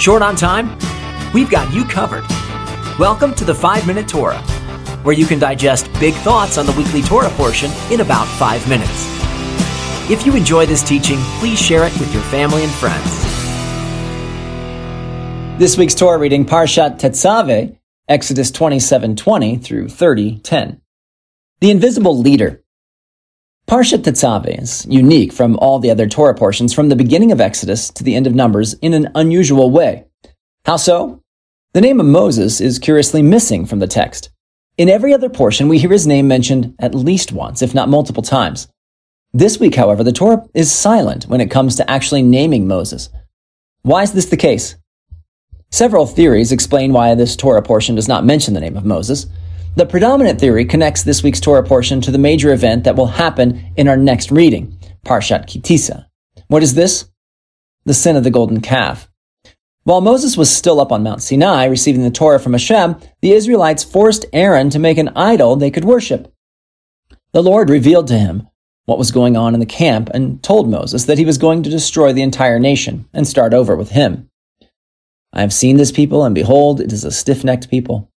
Short on time? We've got you covered. Welcome to the 5 Minute Torah, where you can digest big thoughts on the weekly Torah portion in about 5 minutes. If you enjoy this teaching, please share it with your family and friends. This week's Torah reading, Parshat Tetzaveh, Exodus 27:20 through 30:10. The invisible leader. Parshat Tetzaveh is unique from all the other Torah portions from the beginning of Exodus to the end of Numbers in an unusual way. How so? The name of Moses is curiously missing from the text. In every other portion, we hear his name mentioned at least once, if not multiple times. This week, however, the Torah is silent when it comes to actually naming Moses. Why is this the case? Several theories explain why this Torah portion does not mention the name of Moses. The predominant theory connects this week's Torah portion to the major event that will happen in our next reading, Parshat Ki Tisa. What is this? The sin of the golden calf. While Moses was still up on Mount Sinai receiving the Torah from Hashem, the Israelites forced Aaron to make an idol they could worship. The Lord revealed to him what was going on in the camp and told Moses that he was going to destroy the entire nation and start over with him. I have seen this people, and behold, it is a stiff necked people.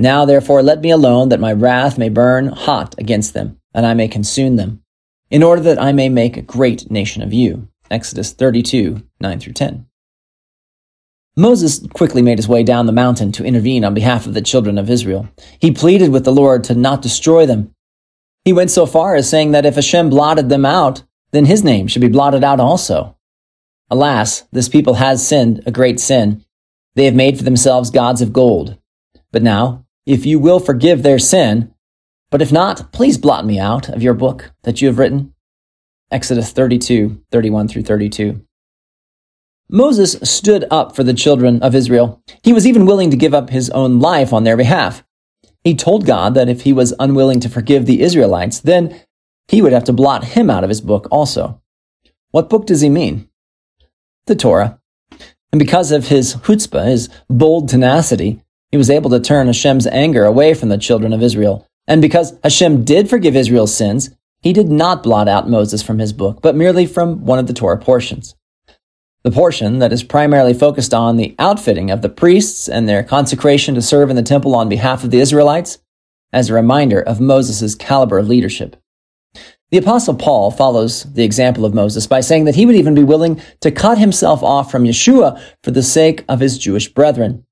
Now, therefore, let me alone, that my wrath may burn hot against them, and I may consume them, in order that I may make a great nation of you. Exodus 32, 9 through 10. Moses quickly made his way down the mountain to intervene on behalf of the children of Israel. He pleaded with the Lord to not destroy them. He went so far as saying that if Hashem blotted them out, then his name should be blotted out also. Alas, this people has sinned a great sin, they have made for themselves gods of gold. But now, if you will forgive their sin, but if not, please blot me out of your book that you have written. Exodus 32, 31 through 32. Moses stood up for the children of Israel. He was even willing to give up his own life on their behalf. He told God that if he was unwilling to forgive the Israelites, then he would have to blot him out of his book also. What book does he mean? The Torah. And because of his chutzpah, his bold tenacity, he was able to turn Hashem's anger away from the children of Israel. And because Hashem did forgive Israel's sins, he did not blot out Moses from his book, but merely from one of the Torah portions. The portion that is primarily focused on the outfitting of the priests and their consecration to serve in the temple on behalf of the Israelites, as a reminder of Moses' caliber of leadership. The Apostle Paul follows the example of Moses by saying that he would even be willing to cut himself off from Yeshua for the sake of his Jewish brethren.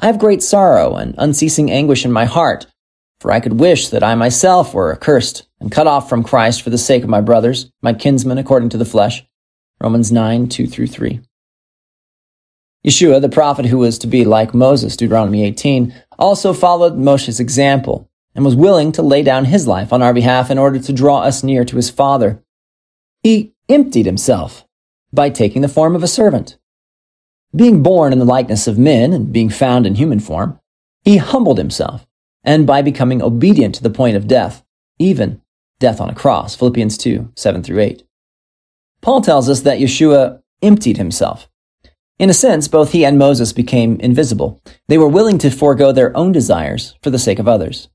I have great sorrow and unceasing anguish in my heart, for I could wish that I myself were accursed and cut off from Christ for the sake of my brothers, my kinsmen according to the flesh. Romans 9, 2 through 3. Yeshua, the prophet who was to be like Moses, Deuteronomy 18, also followed Moshe's example and was willing to lay down his life on our behalf in order to draw us near to his Father. He emptied himself by taking the form of a servant. Being born in the likeness of men and being found in human form, he humbled himself, and by becoming obedient to the point of death, even death on a cross. Philippians 2, 7 through 8. Paul tells us that Yeshua emptied himself. In a sense, both he and Moses became invisible. They were willing to forego their own desires for the sake of others.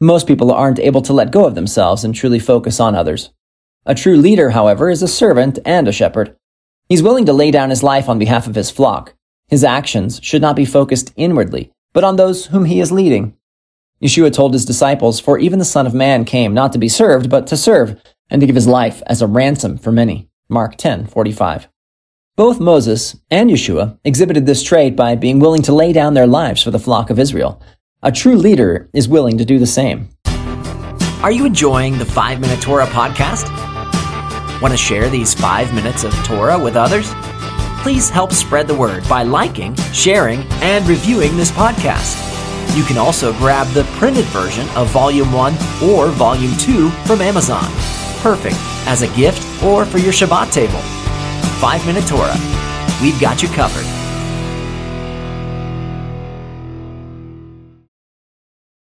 Most people aren't able to let go of themselves and truly focus on others. A true leader, however, is a servant and a shepherd. He's willing to lay down his life on behalf of his flock. His actions should not be focused inwardly, but on those whom he is leading. Yeshua told his disciples, For even the Son of Man came not to be served, but to serve, and to give his life as a ransom for many. Mark 10, 45. Both Moses and Yeshua exhibited this trait by being willing to lay down their lives for the flock of Israel. A true leader is willing to do the same. Are you enjoying the 5 Minute Torah podcast? Want to share these 5 minutes of Torah with others? Please help spread the word by liking, sharing, and reviewing this podcast. You can also grab the printed version of Volume 1 or Volume 2 from Amazon. Perfect as a gift or for your Shabbat table. 5 Minute Torah. We've got you covered.